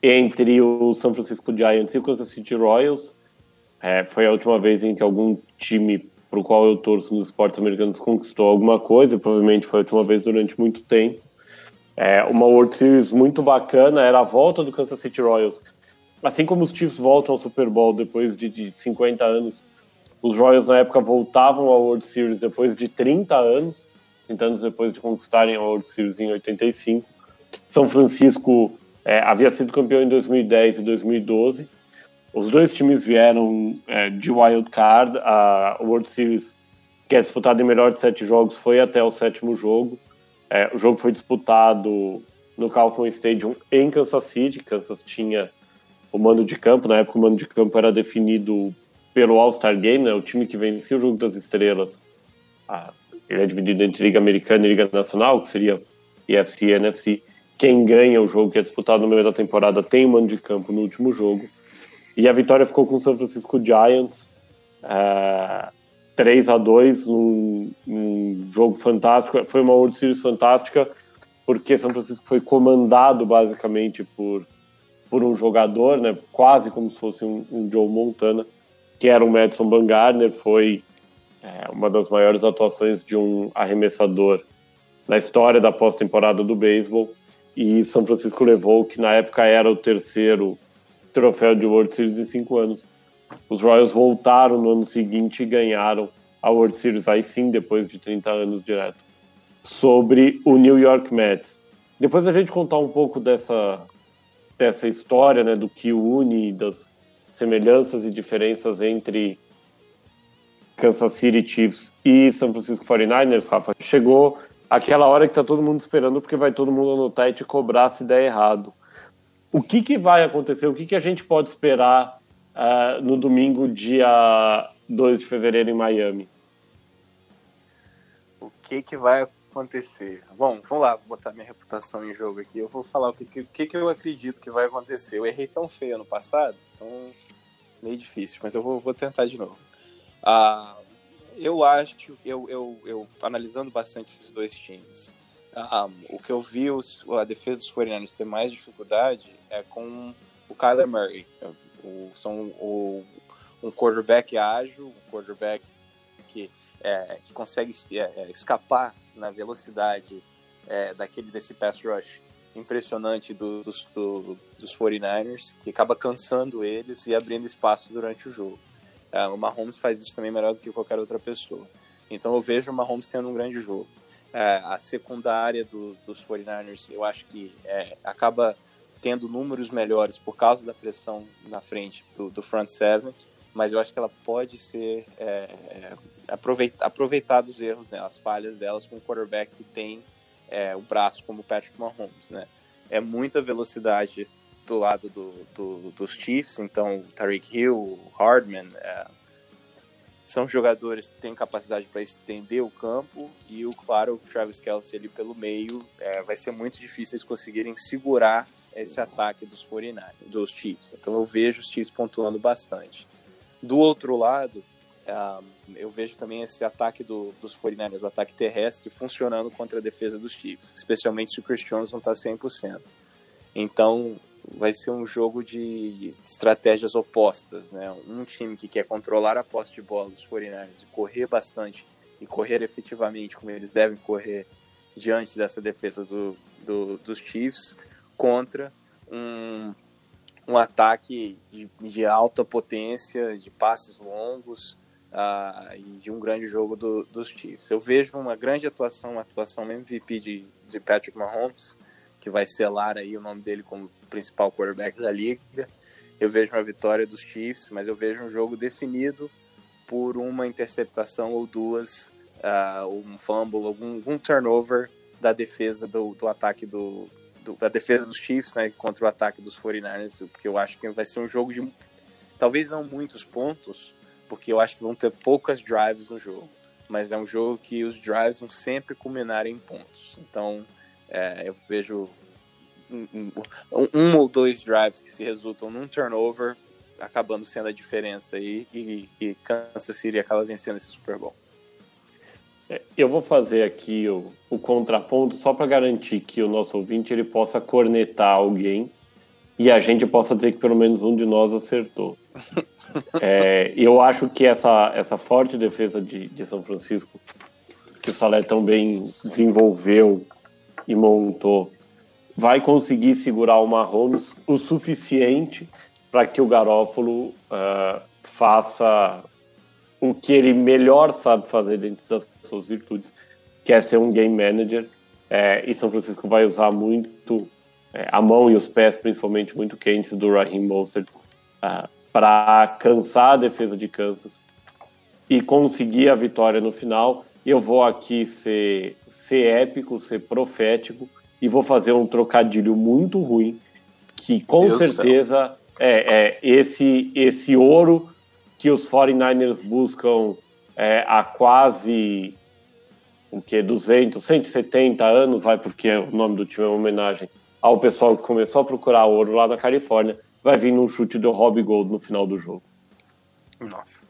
entre o São Francisco Giants e o Kansas City Royals. É, foi a última vez em que algum time para o qual eu torço nos esportes americanos conquistou alguma coisa, provavelmente foi a última vez durante muito tempo. É, uma World Series muito bacana, era a volta do Kansas City Royals. Assim como os Chiefs voltam ao Super Bowl depois de, de 50 anos, os Royals na época voltavam ao World Series depois de 30 anos, 30 anos depois de conquistarem a World Series em 85. São Francisco é, havia sido campeão em 2010 e 2012 os dois times vieram é, de wild card. A World Series, que é disputada em melhor de sete jogos, foi até o sétimo jogo. É, o jogo foi disputado no Kauffman Stadium em Kansas City. Kansas tinha o mando de campo. Na época, o mando de campo era definido pelo All-Star Game, né, o time que vencia o Jogo das Estrelas. Ah, ele é dividido entre Liga Americana e Liga Nacional, que seria EFC e NFC. Quem ganha o jogo que é disputado no meio da temporada tem o mando de campo no último jogo. E a vitória ficou com o San Francisco Giants, é, 3 a 2 num, num, jogo fantástico. Foi uma World Series fantástica, porque São Francisco foi comandado basicamente por, por um jogador, né, quase como se fosse um, um Joe Montana, que era o Madison Bumgarner. Foi é, uma das maiores atuações de um arremessador na história da pós-temporada do beisebol. E São Francisco levou, que na época era o terceiro troféu de World Series em cinco anos. Os Royals voltaram no ano seguinte e ganharam a World Series, aí sim, depois de 30 anos direto. Sobre o New York Mets. Depois a gente contar um pouco dessa, dessa história, né, do que une, das semelhanças e diferenças entre Kansas City Chiefs e São Francisco 49ers, Rafa, chegou aquela hora que tá todo mundo esperando, porque vai todo mundo anotar e te cobrar se der errado o que, que vai acontecer, o que, que a gente pode esperar uh, no domingo, dia 2 de fevereiro, em Miami? O que, que vai acontecer? Bom, vamos lá, botar minha reputação em jogo aqui. Eu vou falar o que, que, que eu acredito que vai acontecer. Eu errei tão feio ano passado, então meio difícil, mas eu vou, vou tentar de novo. Uh, eu acho, eu, eu, eu analisando bastante esses dois times, ah, o que eu vi os, a defesa dos 49ers ter mais dificuldade é com o Kyler Murray. O, são o, um quarterback ágil, um quarterback que, é, que consegue é, é escapar na velocidade é, daquele desse pass rush impressionante do, dos, do, dos 49ers, que acaba cansando eles e abrindo espaço durante o jogo. É, o Mahomes faz isso também melhor do que qualquer outra pessoa. Então eu vejo o Mahomes tendo um grande jogo é, a secundária do, dos 49ers, eu acho que é, acaba tendo números melhores por causa da pressão na frente do, do front seven, mas eu acho que ela pode ser é, aproveitar, aproveitar dos erros, né, as falhas delas com um quarterback que tem é, o braço como Patrick Mahomes, né? É muita velocidade do lado do, do, dos Chiefs, então Tariq Hill, Hardman, é, são jogadores que têm capacidade para estender o campo e o claro, o Travis Kelsey ali pelo meio é, vai ser muito difícil eles conseguirem segurar esse ataque dos 49 dos Chiefs. Então eu vejo os Chiefs pontuando bastante. Do outro lado, um, eu vejo também esse ataque do, dos 49ers, o ataque terrestre, funcionando contra a defesa dos Chiefs, especialmente se o Chris Jones não está 100%. Então, vai ser um jogo de estratégias opostas, né? Um time que quer controlar a posse de bola dos 49ers e correr bastante e correr efetivamente como eles devem correr diante dessa defesa do, do dos Chiefs contra um, um ataque de, de alta potência, de passes longos uh, e de um grande jogo do, dos Chiefs. Eu vejo uma grande atuação, uma atuação MVP de, de Patrick Mahomes, que vai selar aí o nome dele como principal quarterback da liga. Eu vejo uma vitória dos Chiefs, mas eu vejo um jogo definido por uma interceptação ou duas, uh, um fumble, algum, algum turnover da defesa do, do ataque do, do, da defesa dos Chiefs, né, contra o ataque dos 49ers, porque eu acho que vai ser um jogo de talvez não muitos pontos, porque eu acho que vão ter poucas drives no jogo, mas é um jogo que os drives vão sempre culminar em pontos. Então, é, eu vejo um, um, um, ou dois drives que se resultam num turnover acabando sendo a diferença aí e, e Kansas City acaba vencendo esse Super Bowl. É, eu vou fazer aqui o, o contraponto só para garantir que o nosso ouvinte ele possa cornetar alguém e a gente possa dizer que pelo menos um de nós acertou. é, eu acho que essa, essa forte defesa de, de São Francisco, que o Salé tão bem desenvolveu e montou, vai conseguir segurar o Mahomes o suficiente para que o Garópolo uh, faça o que ele melhor sabe fazer dentro das suas virtudes, que é ser um game manager. É, e São Francisco vai usar muito é, a mão e os pés, principalmente muito quentes, do Raheem Mostert uh, ah, para cansar a defesa de Kansas e conseguir a vitória no final. Eu vou aqui ser, ser épico, ser profético e vou fazer um trocadilho muito ruim que com Deus certeza é, é, esse, esse ouro que os 49ers buscam é, há quase o que 200, 170 anos, vai porque o nome do time é uma homenagem ao pessoal que começou a procurar ouro lá na Califórnia, vai vir num chute do Robbie Gold no final do jogo. Nossa.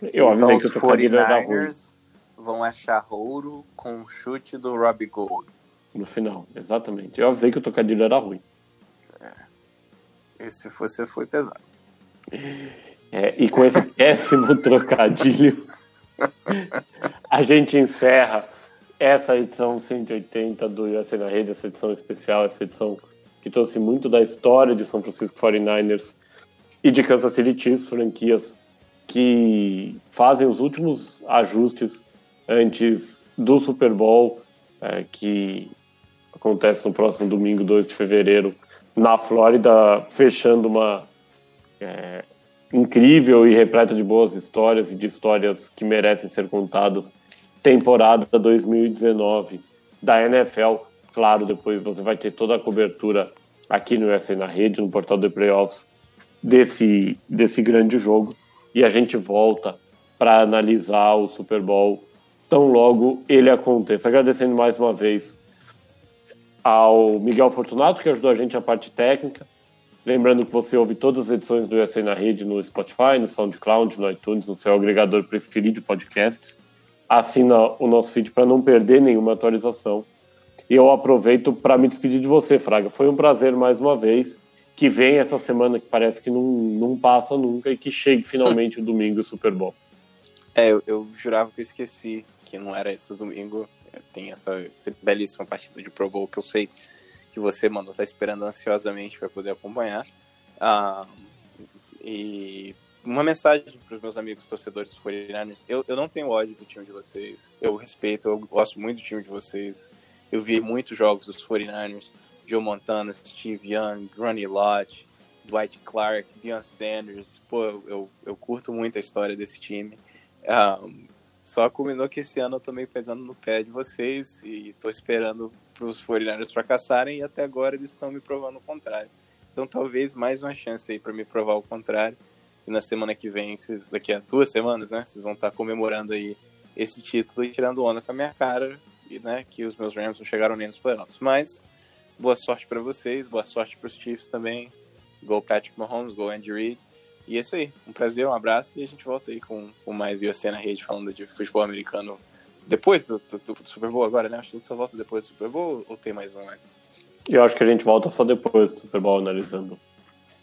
Eu então, avisei que o 49ers vão achar ouro com um chute do Robbie Gold. No final, exatamente. Eu avisei que o tocadilho era ruim. Esse você foi pesado. É, e com esse péssimo trocadilho, a gente encerra essa edição 180 do USA na Rede, essa edição especial, essa edição que trouxe muito da história de São Francisco 49ers e de Kansas City Chiefs, franquias que fazem os últimos ajustes antes do Super Bowl, é, que acontece no próximo domingo, 2 de fevereiro, na Flórida, fechando uma é, incrível e repleta de boas histórias e de histórias que merecem ser contadas. Temporada 2019 da NFL. Claro, depois você vai ter toda a cobertura aqui no USA na rede, no portal de playoffs, desse, desse grande jogo. E a gente volta para analisar o Super Bowl tão logo ele aconteça. Agradecendo mais uma vez ao Miguel Fortunato, que ajudou a gente a parte técnica. Lembrando que você ouve todas as edições do USA na Rede no Spotify, no SoundCloud, no iTunes, no seu agregador preferido de podcasts. Assina o nosso feed para não perder nenhuma atualização. E eu aproveito para me despedir de você, Fraga. Foi um prazer mais uma vez. Que vem essa semana que parece que não, não passa nunca e que chegue finalmente o domingo Super Bowl. É, eu, eu jurava que eu esqueci que não era esse domingo tem essa, essa belíssima partida de Pro Bowl que eu sei que você, mano, tá esperando ansiosamente para poder acompanhar. Ah, e uma mensagem para os meus amigos torcedores dos 49ers. Eu, eu não tenho ódio do time de vocês. Eu respeito, eu gosto muito do time de vocês. Eu vi muitos jogos dos 49ers. Joe Montana, Steve Young, Ronnie Lott, Dwight Clark, Deion Sanders. Pô, eu, eu, curto muito a história desse time. Um, ah, só culminou que esse ano eu tô meio pegando no pé de vocês e tô esperando pros 49ers fracassarem e até agora eles estão me provando o contrário. Então talvez mais uma chance aí para me provar o contrário. E na semana que vem, daqui a duas semanas, né, vocês vão estar tá comemorando aí esse título e tirando onda com a minha cara e, né, que os meus Rams não chegaram nem nos playoffs. Mas boa sorte para vocês, boa sorte para os Chiefs também. Go Patrick Mahomes, go Andy Reid. E é isso aí. Um prazer, um abraço e a gente volta aí com, com mais UFC na rede falando de futebol americano depois do, do, do, Super Bowl agora, né? Acho que a gente só volta depois do Super Bowl ou tem mais um antes? Eu acho que a gente volta só depois do Super Bowl analisando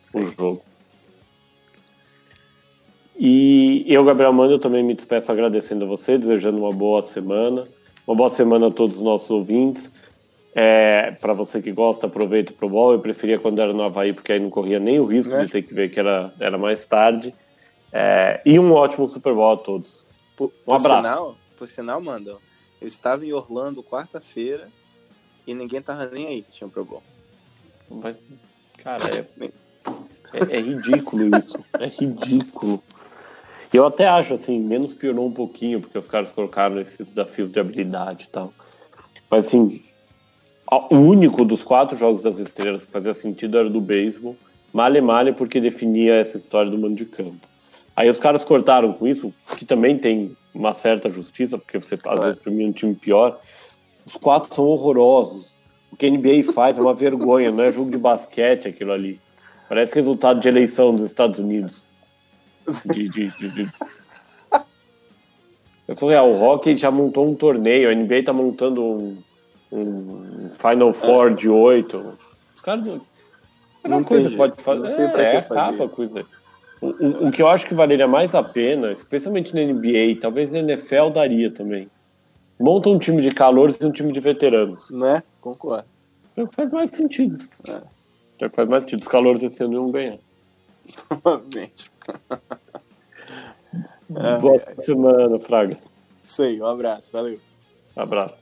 Sim. o jogo. E eu, Gabriel Mano, também me despeço agradecendo a você, desejando uma boa semana. Uma boa semana a todos os nossos ouvintes. É, para você que gosta, aproveita o Pro Bowl. Eu preferia quando era no Havaí, porque aí não corria nem o risco é. de ter que ver que era, era mais tarde. É, e um ótimo Super Bowl a todos. Por, um abraço. Sinal, por sinal, Mandão, eu estava em Orlando quarta-feira e ninguém tava nem aí que tinha um Pro Bowl. Cara, é, é, é ridículo isso. É ridículo. Eu até acho, assim, menos piorou um pouquinho, porque os caras colocaram esses desafios de habilidade e tal. Mas, assim, o único dos quatro jogos das estrelas que fazia sentido era do beisebol. Male Male porque definia essa história do mano de campo. Aí os caras cortaram com isso, que também tem uma certa justiça, porque você às vezes premia um time pior. Os quatro são horrorosos. O que a NBA faz é uma vergonha, não é jogo de basquete aquilo ali. Parece resultado de eleição dos Estados Unidos. De, de, de. Eu sou real, o Hockey já montou um torneio, a NBA tá montando um, um Final Four de oito. Os caras não. Não coisa pode fazer. Não sei pra é, que fazer. coisa. O, o, o, que eu acho que valeria mais a pena, especialmente na NBA, talvez na NFL daria também. Monta um time de calouros e um time de veteranos. Né? Concordo. Faz mais sentido. É. Já faz mais sentido. Os calores esse ano iam ganhar. Provavelmente. Boa semana, Fraga. Isso aí, um abraço, valeu. Um abraço.